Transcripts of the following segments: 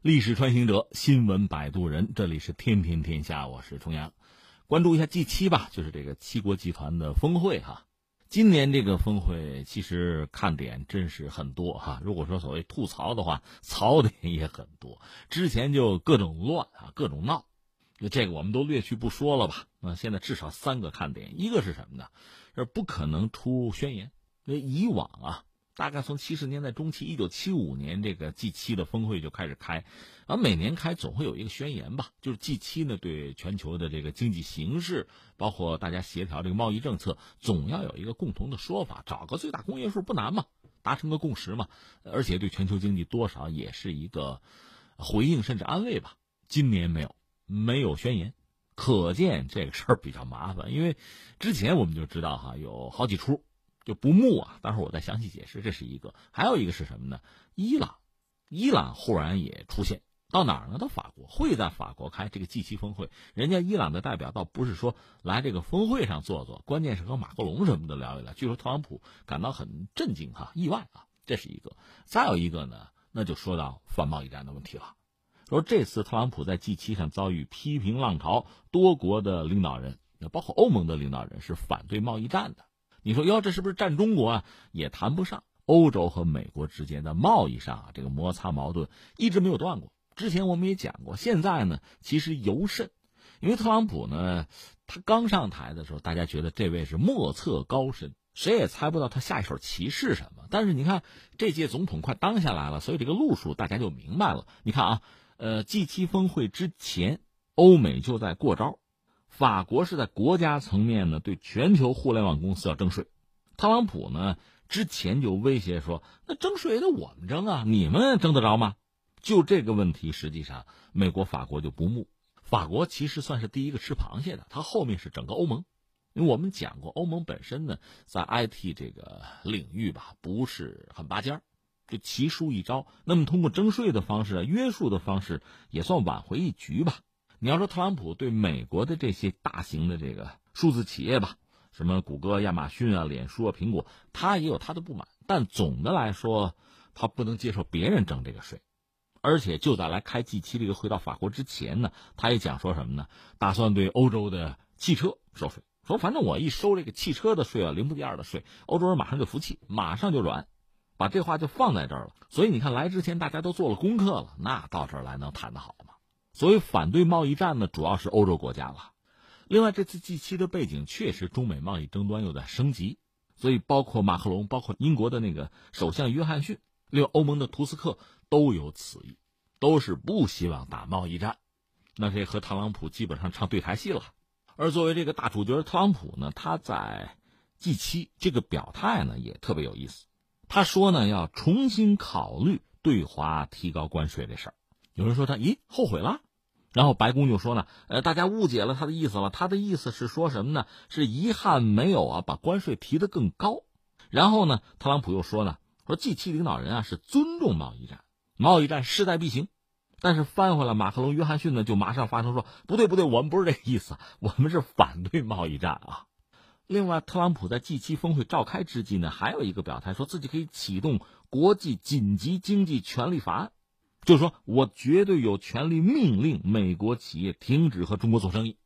历史穿行者，新闻摆渡人，这里是天天天下，我是重阳。关注一下 G 七吧，就是这个七国集团的峰会哈。今年这个峰会其实看点真是很多哈。如果说所谓吐槽的话，槽点也很多。之前就各种乱啊，各种闹，这个我们都略去不说了吧。那现在至少三个看点，一个是什么呢？是不可能出宣言，因为以往啊。大概从七十年代中期，一九七五年这个 G 七的峰会就开始开，而每年开总会有一个宣言吧，就是 G 七呢对全球的这个经济形势，包括大家协调这个贸易政策，总要有一个共同的说法，找个最大公约数不难嘛，达成个共识嘛，而且对全球经济多少也是一个回应甚至安慰吧。今年没有，没有宣言，可见这个事儿比较麻烦，因为之前我们就知道哈，有好几出。就不睦啊！待会儿我再详细解释。这是一个，还有一个是什么呢？伊朗，伊朗忽然也出现到哪儿呢？到法国，会在法国开这个 G 七峰会。人家伊朗的代表倒不是说来这个峰会上坐坐，关键是和马克龙什么的聊一聊。据说特朗普感到很震惊哈，意外啊，这是一个。再有一个呢，那就说到反贸易战的问题了。说这次特朗普在 G 七上遭遇批评浪潮，多国的领导人，包括欧盟的领导人是反对贸易战的。你说哟，这是不是占中国啊？也谈不上。欧洲和美国之间的贸易上啊，这个摩擦矛盾一直没有断过。之前我们也讲过，现在呢，其实尤甚。因为特朗普呢，他刚上台的时候，大家觉得这位是莫测高深，谁也猜不到他下一手棋是什么。但是你看，这届总统快当下来了，所以这个路数大家就明白了。你看啊，呃，G 七峰会之前，欧美就在过招。法国是在国家层面呢，对全球互联网公司要征税。特朗普呢之前就威胁说：“那征税得我们征啊，你们征得着吗？”就这个问题，实际上美国、法国就不睦。法国其实算是第一个吃螃蟹的，它后面是整个欧盟。因为我们讲过，欧盟本身呢在 IT 这个领域吧不是很拔尖儿，就棋输一招。那么通过征税的方式、约束的方式，也算挽回一局吧。你要说特朗普对美国的这些大型的这个数字企业吧，什么谷歌、亚马逊啊、脸书啊、苹果，他也有他的不满。但总的来说，他不能接受别人征这个税。而且就在来开 G 七这个会到法国之前呢，他也讲说什么呢？打算对欧洲的汽车收税，说反正我一收这个汽车的税啊，零部件的税，欧洲人马上就服气，马上就软，把这话就放在这儿了。所以你看来之前大家都做了功课了，那到这儿来能谈得好吗？所以反对贸易战呢，主要是欧洲国家了。另外，这次 G 七的背景确实中美贸易争端又在升级，所以包括马克龙，包括英国的那个首相约翰逊，另外欧盟的图斯克都有此意，都是不希望打贸易战。那这和特朗普基本上唱对台戏了。而作为这个大主角特朗普呢，他在 G 七这个表态呢也特别有意思。他说呢要重新考虑对华提高关税这事儿。有人说他咦后悔了。然后白宫就说呢，呃，大家误解了他的意思了。他的意思是说什么呢？是遗憾没有啊，把关税提得更高。然后呢，特朗普又说呢，说 G 七领导人啊是尊重贸易战，贸易战势在必行。但是翻回来，马克龙、约翰逊呢就马上发声说，不对不对，我们不是这个意思，我们是反对贸易战啊。另外，特朗普在 G 七峰会召开之际呢，还有一个表态，说自己可以启动国际紧急经济权利法案。就是说，我绝对有权利命令美国企业停止和中国做生意。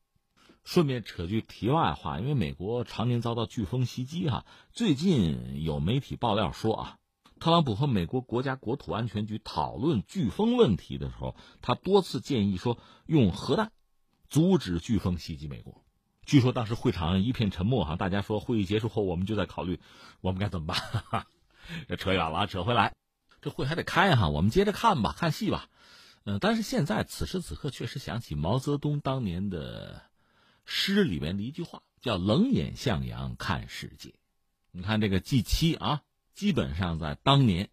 顺便扯句题外话，因为美国常年遭到飓风袭击，哈，最近有媒体爆料说啊，特朗普和美国国家国土安全局讨论飓风问题的时候，他多次建议说用核弹阻止飓风袭击美国。据说当时会场一片沉默，哈，大家说会议结束后我们就在考虑我们该怎么办。这 扯远了，扯回来。这会还得开哈，我们接着看吧，看戏吧。嗯，但是现在此时此刻确实想起毛泽东当年的诗里面的一句话，叫“冷眼向阳看世界”。你看这个 G 七啊，基本上在当年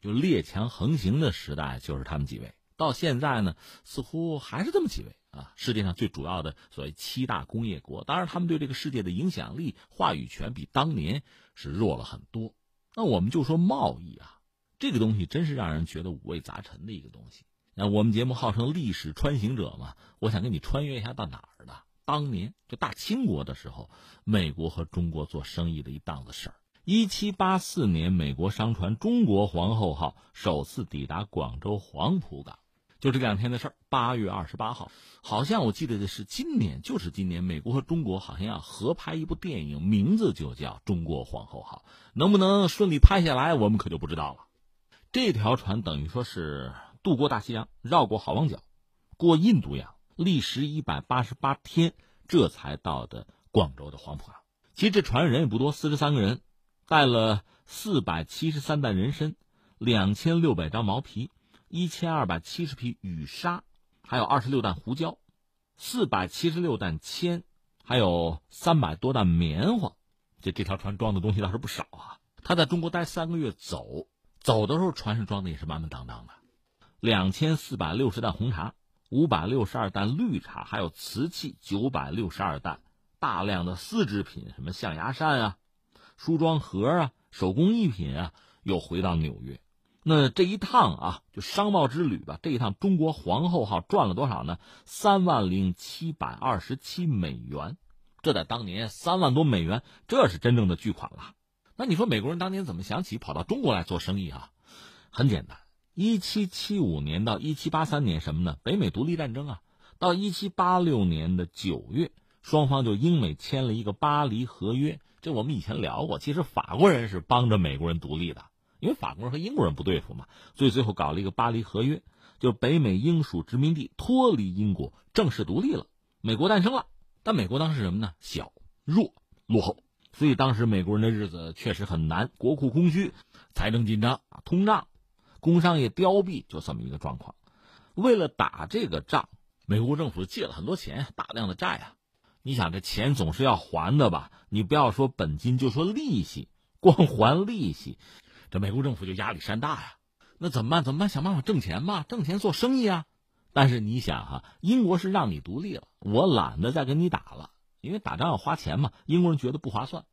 就列强横行的时代，就是他们几位。到现在呢，似乎还是这么几位啊。世界上最主要的所谓七大工业国，当然他们对这个世界的影响力、话语权比当年是弱了很多。那我们就说贸易啊。这个东西真是让人觉得五味杂陈的一个东西。那我们节目号称历史穿行者嘛，我想跟你穿越一下到哪儿呢？当年就大清国的时候，美国和中国做生意的一档子事儿。一七八四年，美国商船“中国皇后号”首次抵达广州黄埔港，就这两天的事儿，八月二十八号，好像我记得的是今年，就是今年，美国和中国好像要合拍一部电影，名字就叫《中国皇后号》，能不能顺利拍下来，我们可就不知道了。这条船等于说是渡过大西洋，绕过好望角，过印度洋，历时一百八十八天，这才到的广州的黄埔港。其实这船上人也不多，四十三个人，带了四百七十三担人参，两千六百张毛皮。一千二百七十匹羽纱，还有二十六担胡椒，四百七十六担铅，还有三百多担棉花。这这条船装的东西倒是不少啊！他在中国待三个月，走走的时候船上装的也是满满当当的。两千四百六十担红茶，五百六十二担绿茶，还有瓷器九百六十二担，大量的丝织品，什么象牙扇啊、梳妆盒啊、手工艺品啊，又回到纽约。那这一趟啊，就商贸之旅吧。这一趟中国皇后号赚了多少呢？三万零七百二十七美元，这在当年三万多美元，这是真正的巨款了。那你说美国人当年怎么想起跑到中国来做生意啊？很简单，一七七五年到一七八三年什么呢？北美独立战争啊。到一七八六年的九月，双方就英美签了一个巴黎合约。这我们以前聊过，其实法国人是帮着美国人独立的。因为法国人和英国人不对付嘛，所以最后搞了一个巴黎合约，就北美英属殖民地脱离英国，正式独立了，美国诞生了。但美国当时什么呢？小、弱、落后，所以当时美国人的日子确实很难，国库空虚，财政紧张啊，通胀，工商业凋敝，就这么一个状况。为了打这个仗，美国政府借了很多钱，大量的债啊。你想这钱总是要还的吧？你不要说本金，就说利息，光还利息。这美国政府就压力山大呀，那怎么办？怎么办？想办法挣钱嘛，挣钱做生意啊。但是你想哈，英国是让你独立了，我懒得再跟你打了，因为打仗要花钱嘛。英国人觉得不划算，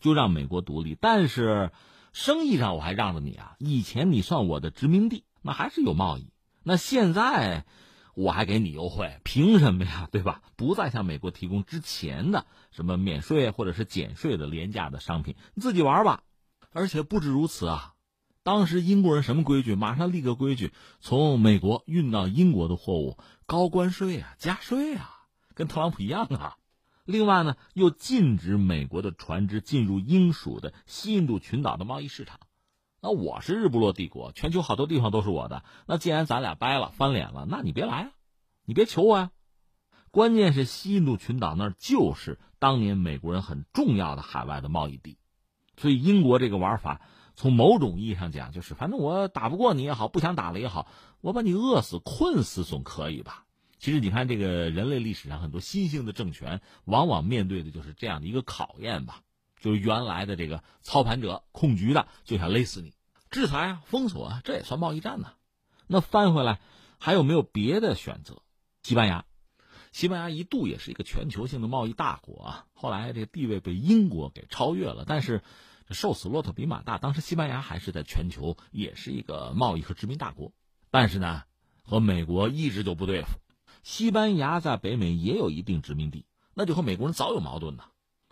就让美国独立。但是生意上我还让着你啊，以前你算我的殖民地，那还是有贸易。那现在我还给你优惠，凭什么呀？对吧？不再向美国提供之前的什么免税或者是减税的廉价的商品，你自己玩吧。而且不止如此啊，当时英国人什么规矩？马上立个规矩，从美国运到英国的货物高关税啊，加税啊，跟特朗普一样啊。另外呢，又禁止美国的船只进入英属的西印度群岛的贸易市场。那我是日不落帝国，全球好多地方都是我的。那既然咱俩掰了，翻脸了，那你别来啊，你别求我呀。关键是西印度群岛那儿就是当年美国人很重要的海外的贸易地。所以英国这个玩法，从某种意义上讲，就是反正我打不过你也好，不想打了也好，我把你饿死、困死总可以吧？其实你看，这个人类历史上很多新兴的政权，往往面对的就是这样的一个考验吧。就是原来的这个操盘者、控局的就想勒死你，制裁啊、封锁啊，这也算贸易战呢。那翻回来，还有没有别的选择？西班牙。西班牙一度也是一个全球性的贸易大国啊，后来这个地位被英国给超越了。但是，瘦死骆驼比马大，当时西班牙还是在全球也是一个贸易和殖民大国。但是呢，和美国一直就不对付。西班牙在北美也有一定殖民地，那就和美国人早有矛盾呢。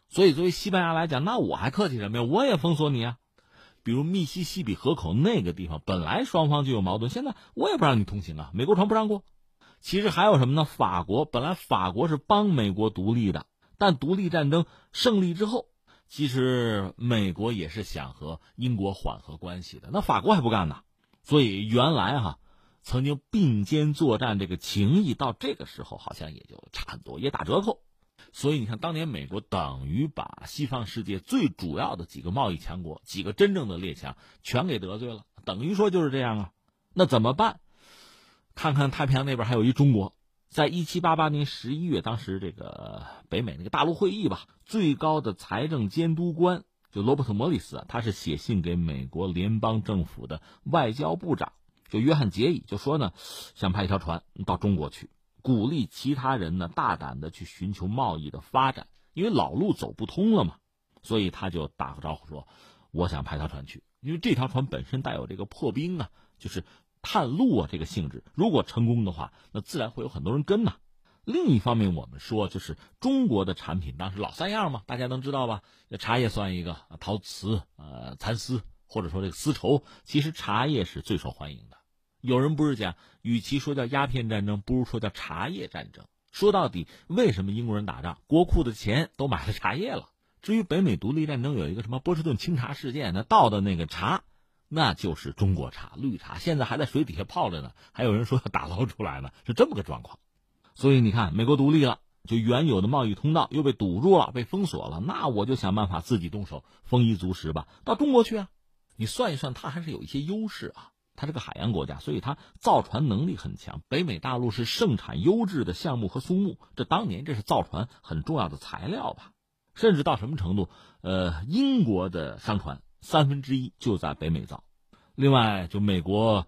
所以，作为西班牙来讲，那我还客气什么呀？我也封锁你啊！比如密西西比河口那个地方，本来双方就有矛盾，现在我也不让你通行啊，美国船不让过。其实还有什么呢？法国本来法国是帮美国独立的，但独立战争胜利之后，其实美国也是想和英国缓和关系的。那法国还不干呢，所以原来哈曾经并肩作战这个情谊，到这个时候好像也就差很多，也打折扣。所以你看，当年美国等于把西方世界最主要的几个贸易强国、几个真正的列强全给得罪了，等于说就是这样啊。那怎么办？看看太平洋那边还有一中国，在一七八八年十一月，当时这个北美那个大陆会议吧，最高的财政监督官就罗伯特·莫里斯，他是写信给美国联邦政府的外交部长，就约翰·杰伊，就说呢，想派一条船到中国去，鼓励其他人呢大胆的去寻求贸易的发展，因为老路走不通了嘛，所以他就打个招呼说，我想派条船去，因为这条船本身带有这个破冰啊，就是。探路啊，这个性质，如果成功的话，那自然会有很多人跟呐。另一方面，我们说就是中国的产品，当时老三样嘛，大家能知道吧？茶叶算一个，陶瓷、呃蚕丝，或者说这个丝绸，其实茶叶是最受欢迎的，有人不是讲，与其说叫鸦片战争，不如说叫茶叶战争。说到底，为什么英国人打仗？国库的钱都买了茶叶了。至于北美独立战争有一个什么波士顿清茶事件，那倒的那个茶，那就是中国茶，绿茶，现在还在水底下泡着呢。还有人说要打捞出来呢，是这么个状况。所以你看，美国独立了，就原有的贸易通道又被堵住了，被封锁了。那我就想办法自己动手，丰衣足食吧，到中国去啊。你算一算，它还是有一些优势啊。它是个海洋国家，所以它造船能力很强。北美大陆是盛产优质的橡木和松木，这当年这是造船很重要的材料吧。甚至到什么程度？呃，英国的商船三分之一就在北美造。另外，就美国，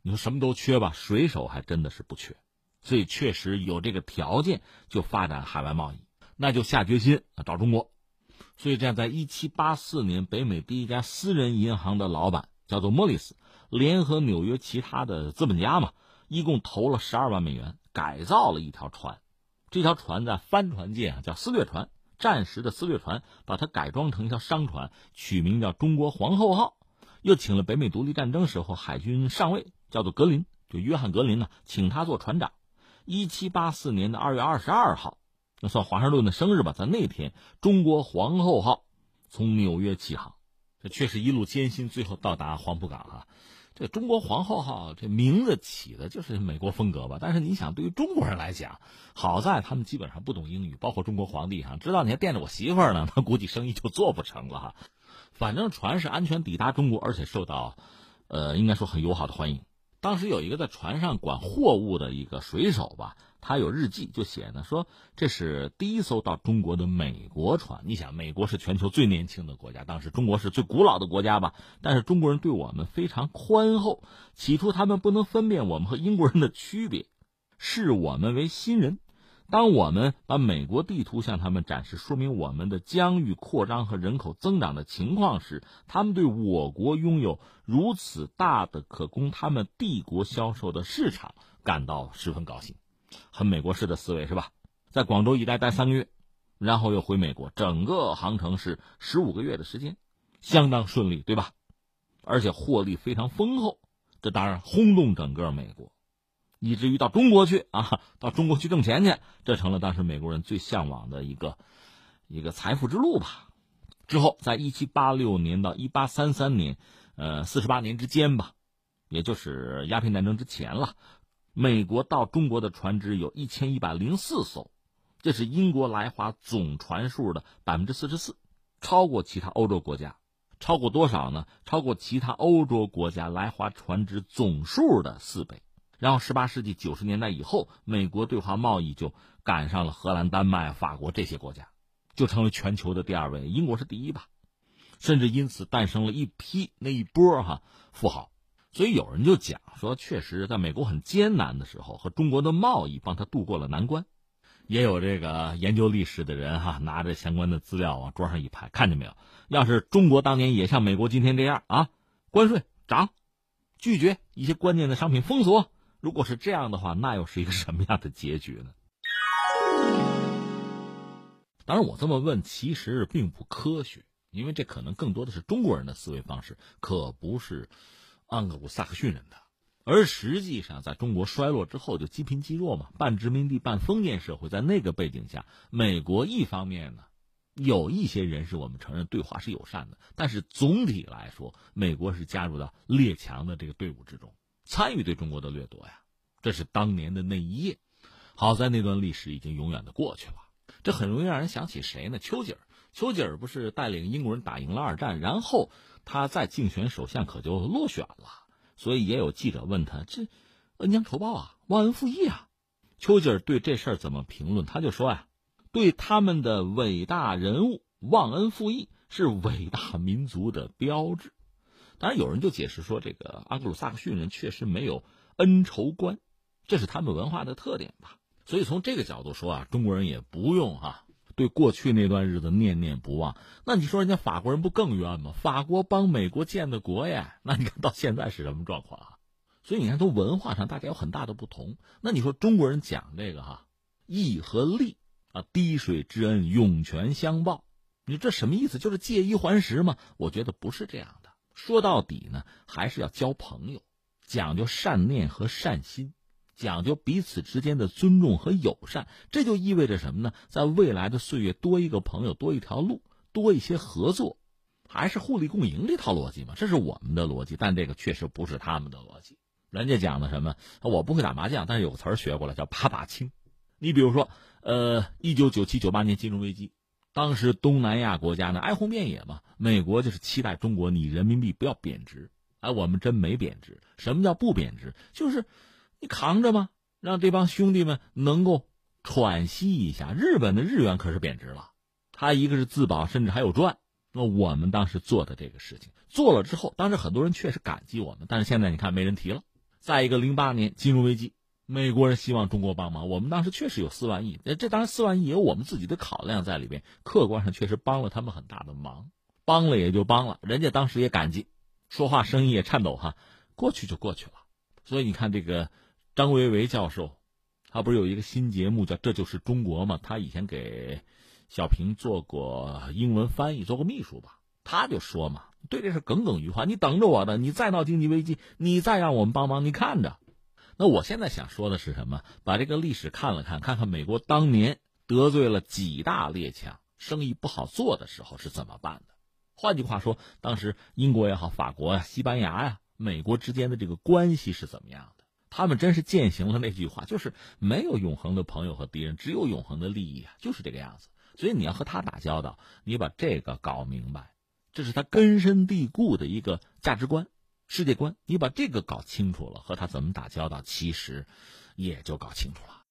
你说什么都缺吧，水手还真的是不缺，所以确实有这个条件就发展海外贸易，那就下决心找中国。所以这样，在一七八四年，北美第一家私人银行的老板叫做莫里斯，联合纽约其他的资本家嘛，一共投了十二万美元，改造了一条船。这条船在帆船界啊叫私掠船。战时的私掠船，把它改装成一条商船，取名叫“中国皇后号”，又请了北美独立战争时候海军上尉，叫做格林，就约翰格林呢，请他做船长。一七八四年的二月二十二号，那算华盛顿的生日吧，在那天，中国皇后号从纽约起航，这确实一路艰辛，最后到达黄埔港啊。这中国皇后号这名字起的就是美国风格吧？但是你想，对于中国人来讲，好在他们基本上不懂英语，包括中国皇帝哈，知道你还惦着我媳妇儿呢，他估计生意就做不成了哈。反正船是安全抵达中国，而且受到，呃，应该说很友好的欢迎。当时有一个在船上管货物的一个水手吧。他有日记，就写呢，说这是第一艘到中国的美国船。你想，美国是全球最年轻的国家，当时中国是最古老的国家吧？但是中国人对我们非常宽厚。起初他们不能分辨我们和英国人的区别，视我们为新人。当我们把美国地图向他们展示，说明我们的疆域扩张和人口增长的情况时，他们对我国拥有如此大的可供他们帝国销售的市场感到十分高兴。很美国式的思维是吧？在广州一带待三个月，然后又回美国，整个航程是十五个月的时间，相当顺利，对吧？而且获利非常丰厚，这当然轰动整个美国，以至于到中国去啊，到中国去挣钱去，这成了当时美国人最向往的一个一个财富之路吧。之后，在一七八六年到一八三三年，呃，四十八年之间吧，也就是鸦片战争之前了。美国到中国的船只有一千一百零四艘，这是英国来华总船数的百分之四十四，超过其他欧洲国家，超过多少呢？超过其他欧洲国家来华船只总数的四倍。然后，十八世纪九十年代以后，美国对华贸易就赶上了荷兰、丹麦、法国这些国家，就成为全球的第二位。英国是第一吧？甚至因此诞生了一批那一波哈富豪。所以有人就讲说，确实在美国很艰难的时候，和中国的贸易帮他渡过了难关。也有这个研究历史的人哈，拿着相关的资料往桌上一拍，看见没有？要是中国当年也像美国今天这样啊，关税涨，拒绝一些关键的商品封锁，如果是这样的话，那又是一个什么样的结局呢？当然，我这么问其实并不科学，因为这可能更多的是中国人的思维方式，可不是。盎格鲁撒克逊人的，而实际上，在中国衰落之后，就积贫积弱嘛，半殖民地半封建社会，在那个背景下，美国一方面呢，有一些人是我们承认对华是友善的，但是总体来说，美国是加入到列强的这个队伍之中，参与对中国的掠夺呀，这是当年的那一夜。好在那段历史已经永远的过去了，这很容易让人想起谁呢？丘吉尔，丘吉尔不是带领英国人打赢了二战，然后。他在竞选首相可就落选了，所以也有记者问他：“这恩将仇报啊，忘恩负义啊？”丘吉尔对这事儿怎么评论？他就说呀：“对他们的伟大人物忘恩负义是伟大民族的标志。”当然，有人就解释说，这个阿格鲁萨克逊人确实没有恩仇观，这是他们文化的特点吧。所以从这个角度说啊，中国人也不用哈。对过去那段日子念念不忘，那你说人家法国人不更冤吗？法国帮美国建的国呀，那你看到现在是什么状况啊？所以你看，从文化上大家有很大的不同。那你说中国人讲这个哈，义和利啊，滴水之恩涌泉相报，你这什么意思？就是借一还十吗？我觉得不是这样的。说到底呢，还是要交朋友。讲究善念和善心，讲究彼此之间的尊重和友善。这就意味着什么呢？在未来的岁月，多一个朋友，多一条路，多一些合作，还是互利共赢这套逻辑嘛？这是我们的逻辑，但这个确实不是他们的逻辑。人家讲的什么？我不会打麻将，但是有个词儿学过来，叫把把清。你比如说，呃，一九九七九八年金融危机。当时东南亚国家呢哀鸿遍野嘛，美国就是期待中国你人民币不要贬值，哎，我们真没贬值。什么叫不贬值？就是你扛着嘛，让这帮兄弟们能够喘息一下。日本的日元可是贬值了，他一个是自保，甚至还有赚。那我们当时做的这个事情做了之后，当时很多人确实感激我们，但是现在你看没人提了。再一个，零八年金融危机。美国人希望中国帮忙，我们当时确实有四万亿，这当然四万亿也有我们自己的考量在里边，客观上确实帮了他们很大的忙，帮了也就帮了，人家当时也感激，说话声音也颤抖哈，过去就过去了。所以你看这个张维维教授，他不是有一个新节目叫《这就是中国》吗？他以前给小平做过英文翻译，做过秘书吧？他就说嘛，对这事耿耿于怀，你等着我的，你再闹经济危机，你再让我们帮忙，你看着。那我现在想说的是什么？把这个历史看了看，看看美国当年得罪了几大列强，生意不好做的时候是怎么办的？换句话说，当时英国也好，法国呀、西班牙呀、美国之间的这个关系是怎么样的？他们真是践行了那句话，就是没有永恒的朋友和敌人，只有永恒的利益啊，就是这个样子。所以你要和他打交道，你把这个搞明白，这是他根深蒂固的一个价值观。世界观，你把这个搞清楚了，和他怎么打交道，其实也就搞清楚了。